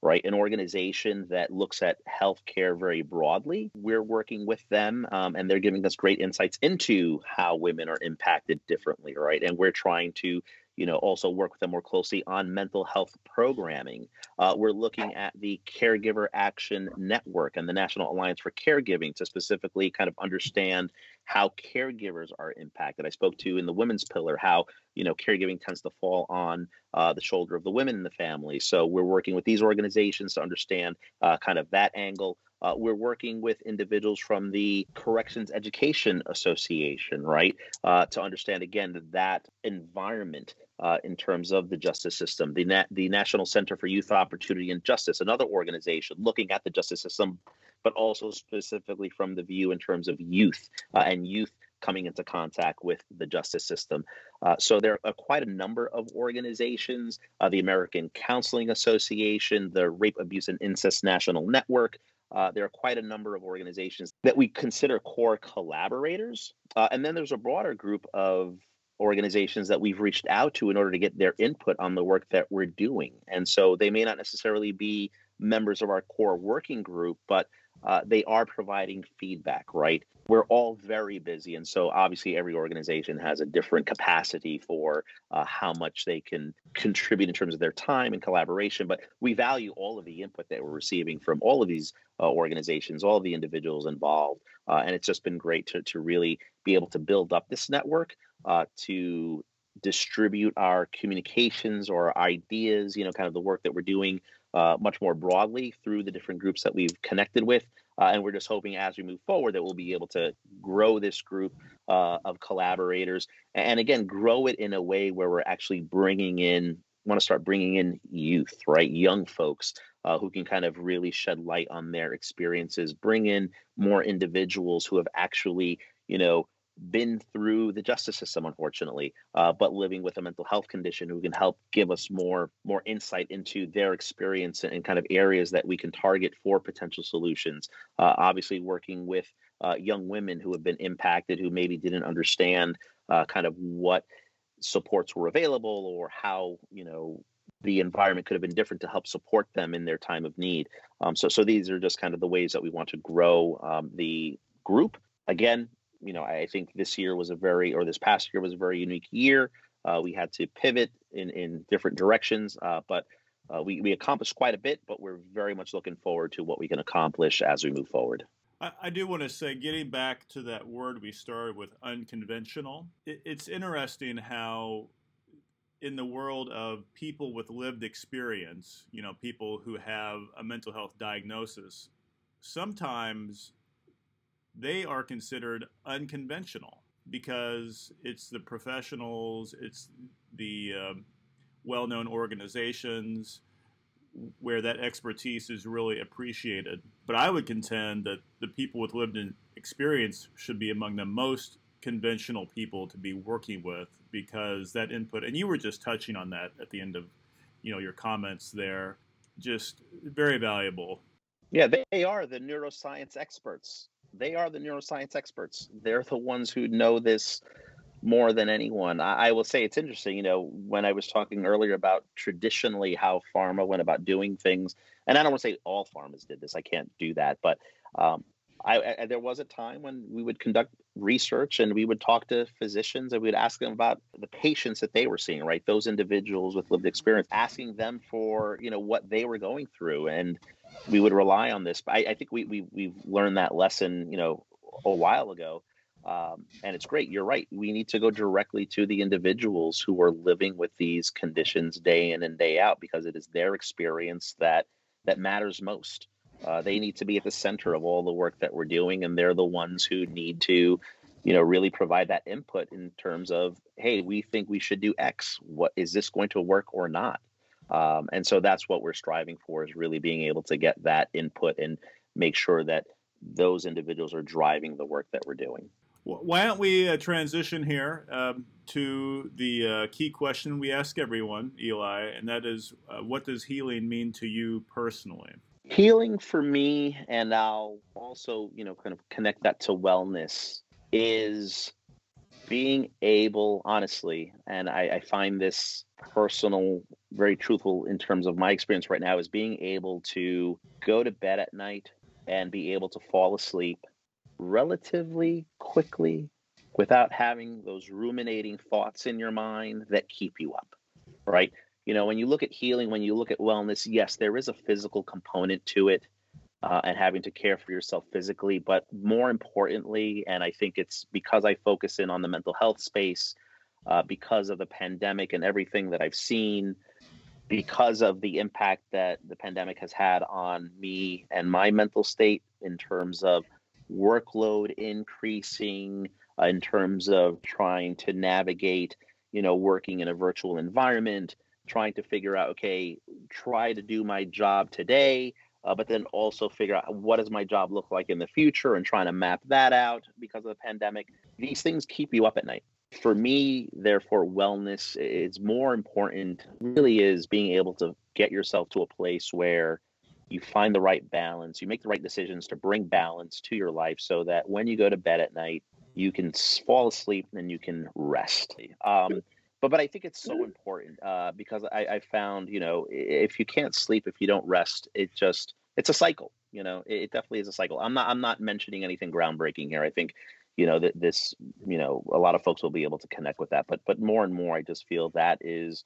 right? An organization that looks at healthcare very broadly. We're working with them, um, and they're giving us great insights into how women are impacted differently, right? And we're trying to you know, also work with them more closely on mental health programming. Uh, we're looking at the Caregiver Action Network and the National Alliance for Caregiving to specifically kind of understand how caregivers are impacted. I spoke to in the women's pillar how you know caregiving tends to fall on uh, the shoulder of the women in the family. So we're working with these organizations to understand uh, kind of that angle. Uh, we're working with individuals from the Corrections Education Association, right, uh, to understand again that environment uh, in terms of the justice system. The, Na- the National Center for Youth Opportunity and Justice, another organization looking at the justice system, but also specifically from the view in terms of youth uh, and youth coming into contact with the justice system. Uh, so there are quite a number of organizations, uh, the American Counseling Association, the Rape, Abuse, and Incest National Network, uh, there are quite a number of organizations that we consider core collaborators. Uh, and then there's a broader group of organizations that we've reached out to in order to get their input on the work that we're doing. And so they may not necessarily be members of our core working group, but uh, they are providing feedback, right? We're all very busy. And so obviously, every organization has a different capacity for uh, how much they can contribute in terms of their time and collaboration. But we value all of the input that we're receiving from all of these uh, organizations, all of the individuals involved. Uh, and it's just been great to, to really be able to build up this network uh, to distribute our communications or ideas, you know, kind of the work that we're doing uh, much more broadly through the different groups that we've connected with. Uh, and we're just hoping as we move forward that we'll be able to grow this group uh, of collaborators and again, grow it in a way where we're actually bringing in, want to start bringing in youth, right? Young folks uh, who can kind of really shed light on their experiences, bring in more individuals who have actually, you know, been through the justice system, unfortunately, uh, but living with a mental health condition who can help give us more more insight into their experience and, kind of areas that we can target for potential solutions. Uh, obviously, working with uh, young women who have been impacted, who maybe didn't understand uh, kind of what supports were available or how you know the environment could have been different to help support them in their time of need. Um, so, so these are just kind of the ways that we want to grow um, the group. Again, you know, I think this year was a very, or this past year was a very unique year. Uh, we had to pivot in in different directions, uh, but uh, we we accomplished quite a bit. But we're very much looking forward to what we can accomplish as we move forward. I, I do want to say, getting back to that word we started with, unconventional. It, it's interesting how in the world of people with lived experience, you know, people who have a mental health diagnosis, sometimes they are considered unconventional because it's the professionals, it's the uh, well known organizations where that expertise is really appreciated. But I would contend that the people with lived-in experience should be among the most conventional people to be working with because that input and you were just touching on that at the end of you know your comments there just very valuable yeah they are the neuroscience experts they are the neuroscience experts. They're the ones who know this more than anyone. I, I, will say it's interesting, you know, when I was talking earlier about traditionally how pharma went about doing things, and I don't want to say all pharmas did this, I can't do that, but um, I, I, there was a time when we would conduct research and we would talk to physicians and we'd ask them about the patients that they were seeing, right? Those individuals with lived experience, asking them for, you know, what they were going through. And we would rely on this. But I, I think we, we, we've learned that lesson, you know, a while ago. Um, and it's great. You're right. We need to go directly to the individuals who are living with these conditions day in and day out because it is their experience that that matters most. Uh, they need to be at the center of all the work that we're doing, and they're the ones who need to, you know, really provide that input in terms of, hey, we think we should do X. What is this going to work or not? Um, and so that's what we're striving for is really being able to get that input and make sure that those individuals are driving the work that we're doing. Why don't we uh, transition here um, to the uh, key question we ask everyone, Eli, and that is uh, what does healing mean to you personally? Healing for me, and I'll also, you know, kind of connect that to wellness, is being able, honestly, and I, I find this personal, very truthful in terms of my experience right now, is being able to go to bed at night and be able to fall asleep relatively quickly without having those ruminating thoughts in your mind that keep you up, right? You know, when you look at healing, when you look at wellness, yes, there is a physical component to it uh, and having to care for yourself physically. But more importantly, and I think it's because I focus in on the mental health space, uh, because of the pandemic and everything that I've seen, because of the impact that the pandemic has had on me and my mental state in terms of workload increasing, uh, in terms of trying to navigate, you know, working in a virtual environment, trying to figure out, okay, try to do my job today, uh, but then also figure out what does my job look like in the future and trying to map that out because of the pandemic. These things keep you up at night. For me, therefore, wellness is more important, really is being able to get yourself to a place where you find the right balance, you make the right decisions to bring balance to your life so that when you go to bed at night, you can fall asleep and you can rest. Um, but but I think it's so important uh, because I, I found you know if you can't sleep if you don't rest, it just it's a cycle. You know, it, it definitely is a cycle. I'm not I'm not mentioning anything groundbreaking here. I think you know that this you know a lot of folks will be able to connect with that but but more and more i just feel that is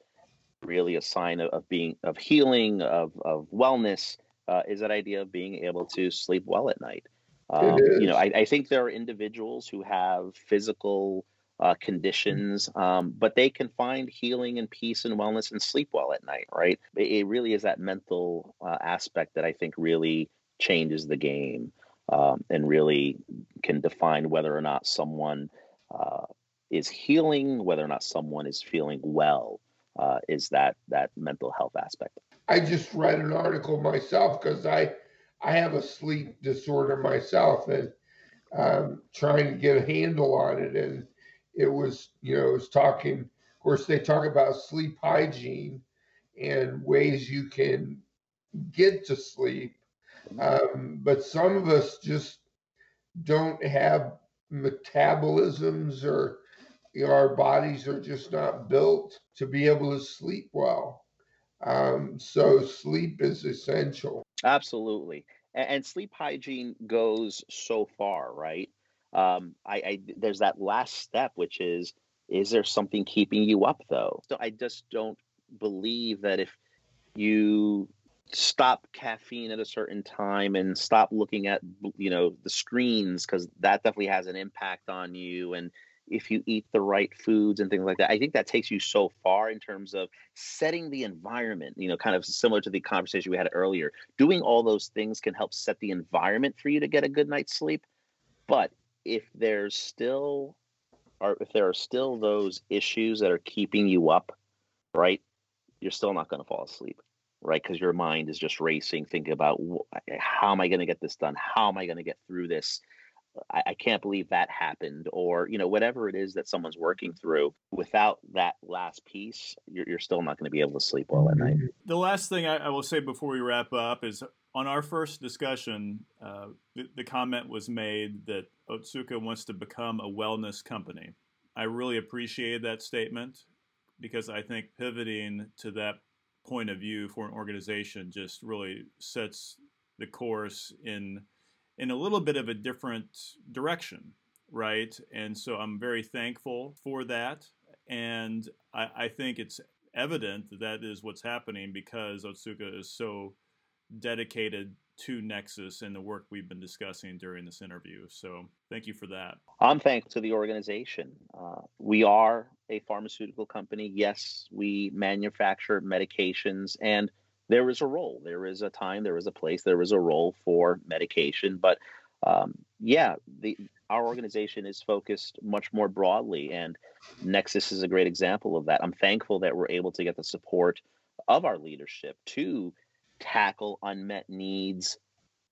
really a sign of, of being of healing of of wellness uh, is that idea of being able to sleep well at night um, you know I, I, think there are individuals who have physical uh, conditions um, but they can find healing and peace and wellness and sleep well at night right it, really is that mental uh, aspect that i think really changes the game um, and really can define whether or not someone uh, is healing, whether or not someone is feeling well, uh, is that that mental health aspect. I just read an article myself because I I have a sleep disorder myself and um, trying to get a handle on it, and it was you know it was talking. Of course, they talk about sleep hygiene and ways you can get to sleep um, but some of us just don't have metabolisms or you know, our bodies are just not built to be able to sleep well. Um, so sleep is essential. Absolutely. And, and, sleep hygiene goes so far, right? Um, I, I there's that last step, which is is there something keeping you up though? So I just don't believe that if you stop caffeine at a certain time and stop looking at you know the screens because that definitely has an impact on you and if you eat the right foods and things like that i think that takes you so far in terms of setting the environment you know kind of similar to the conversation we had earlier doing all those things can help set the environment for you to get a good night's sleep but if there's still or if there are still those issues that are keeping you up right you're still not going to fall asleep right? Because your mind is just racing, thinking about how am I going to get this done? How am I going to get through this? I, I, can't believe that happened, or you know, whatever it is that someone's working through. Without that last piece, you're, you're still not going to be able to sleep well at night. The last thing I, I, will say before we wrap up is on our first discussion, uh, the, the comment was made that Otsuka wants to become a wellness company. I really appreciate that statement because I think pivoting to that point of view for an organization just really sets the course in in a little bit of a different direction, right? And so I'm very thankful for that, and I, I think it's evident that that is what's happening because Otsuka is so dedicated to Nexus and the work we've been discussing during this interview. So thank you for that. I'm thankful to the organization. Uh, we are a pharmaceutical company. Yes, we manufacture medications, and there is a role. There is a time, there is a place, there is a role for medication. But um, yeah, the our organization is focused much more broadly, and Nexus is a great example of that. I'm thankful that we're able to get the support of our leadership to tackle unmet needs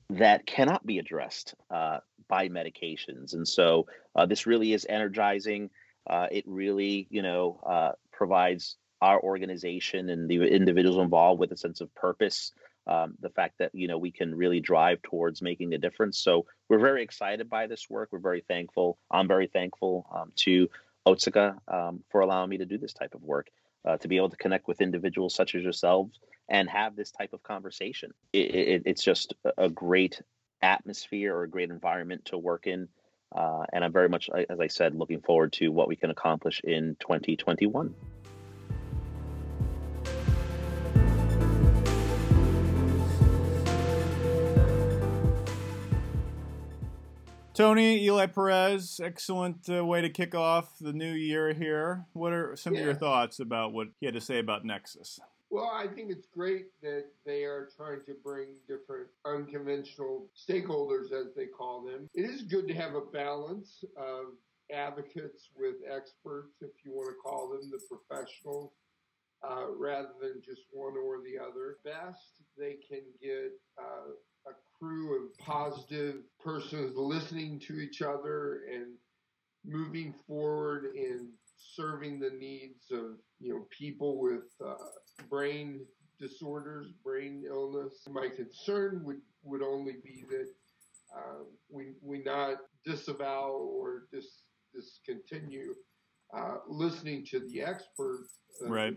that cannot be addressed uh, by medications. And so uh, this really is energizing. Uh, it really, you know, uh, provides our organization and the individuals involved with a sense of purpose. Um, the fact that you know we can really drive towards making a difference. So we're very excited by this work. We're very thankful. I'm very thankful um, to Otsuka um, for allowing me to do this type of work, uh, to be able to connect with individuals such as yourselves and have this type of conversation. It, it, it's just a great atmosphere or a great environment to work in. Uh, and I'm very much, as I said, looking forward to what we can accomplish in 2021. Tony, Eli Perez, excellent uh, way to kick off the new year here. What are some yeah. of your thoughts about what he had to say about Nexus? Well, I think it's great that they are trying to bring different unconventional stakeholders, as they call them. It is good to have a balance of advocates with experts, if you want to call them the professionals, uh, rather than just one or the other. Best, they can get uh, crew of positive persons listening to each other and moving forward in serving the needs of you know people with uh, brain disorders, brain illness. My concern would would only be that uh, we we not disavow or dis, discontinue uh, listening to the experts. Uh, right.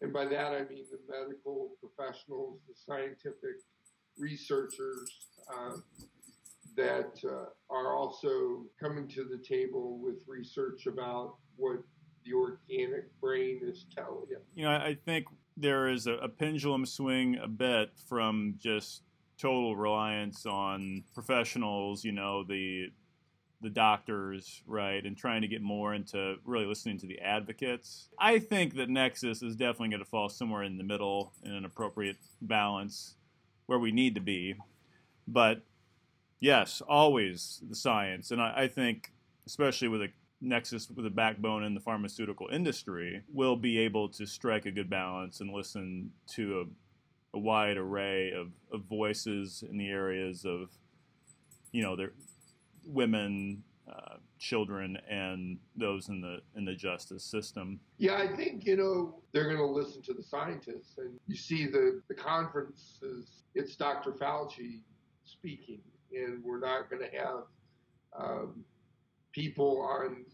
And by that I mean the medical professionals, the scientific researchers uh, that uh, are also coming to the table with research about what the organic brain is telling you. You know, I think there is a, a pendulum swing a bit from just total reliance on professionals, you know, the the doctors, right, and trying to get more into really listening to the advocates. I think that Nexus is definitely going to fall somewhere in the middle in an appropriate balance where we need to be. But yes, always the science. And I, I think, especially with a Nexus with a backbone in the pharmaceutical industry, will be able to strike a good balance and listen to a, a wide array of, of voices in the areas of, you know, their women, children, and those in the in the justice system. Yeah, I think you know they're going to listen to the scientists, and you see the the conferences. It's Dr. Fauci speaking, and we're not going to have um, people on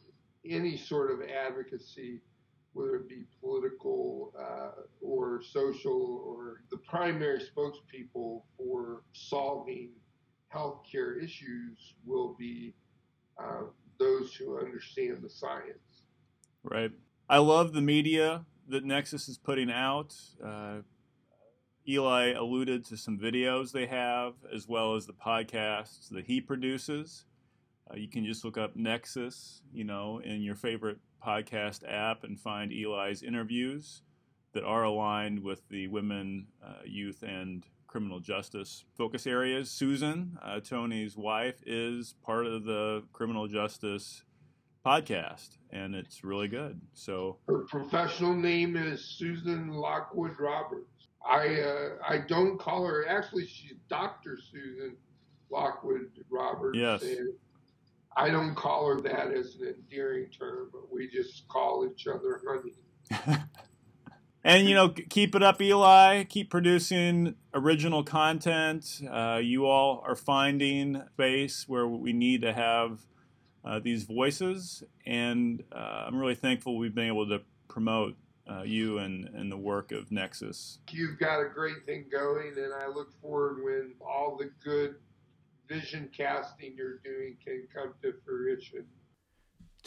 any sort of advocacy whether it be political uh, or social, or the primary spokespeople for solving healthcare issues will be uh, those who understand the science. Right. I love the media that Nexus is putting out. Uh, Eli alluded to some videos they have, as well as the podcasts that he produces. Uh, you can just look up Nexus, you know, in your favorite podcast app and find Eli's interviews that are aligned with the women, uh, youth, and criminal justice focus areas. Susan, uh, Tony's wife, is part of the criminal justice podcast, and it's really good. So her professional name is Susan Lockwood Roberts. I uh, I don't call her. Actually, she's Doctor Susan Lockwood Roberts. Yes. I don't call her that as an endearing term, but we just call each other honey. [laughs] and you know, keep it up, Eli. Keep producing original content. Uh, you all are finding space where we need to have uh, these voices, and uh, I'm really thankful we've been able to promote uh, you and, and the work of Nexus. You've got a great thing going, and I look forward when all the good vision casting you're doing can come to fruition.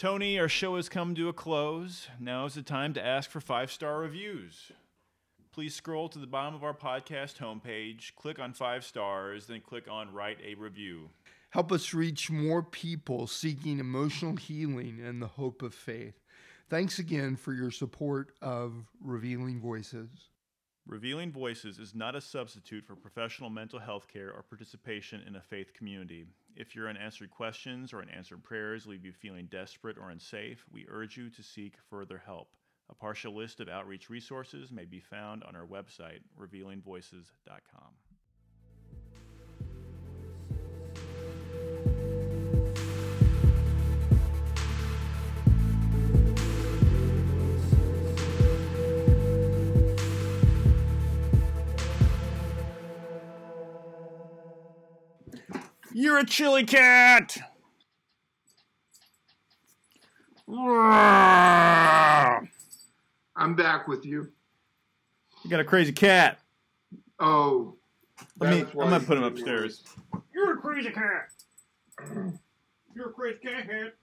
Tony, our show has come to a close. Now is the time to ask for five star reviews. Please scroll to the bottom of our podcast homepage, click on five stars, then click on Write a Review. Help us reach more people seeking emotional healing and the hope of faith. Thanks again for your support of Revealing Voices. Revealing Voices is not a substitute for professional mental health care or participation in a faith community. If your unanswered questions or unanswered prayers leave you feeling desperate or unsafe, we urge you to seek further help. A partial list of outreach resources may be found on our website, revealingvoices.com. You're a chilly cat! I'm back with you. You got a crazy cat. Oh. Let me, I'm going to put him upstairs. You're a crazy cat. You're a crazy cat.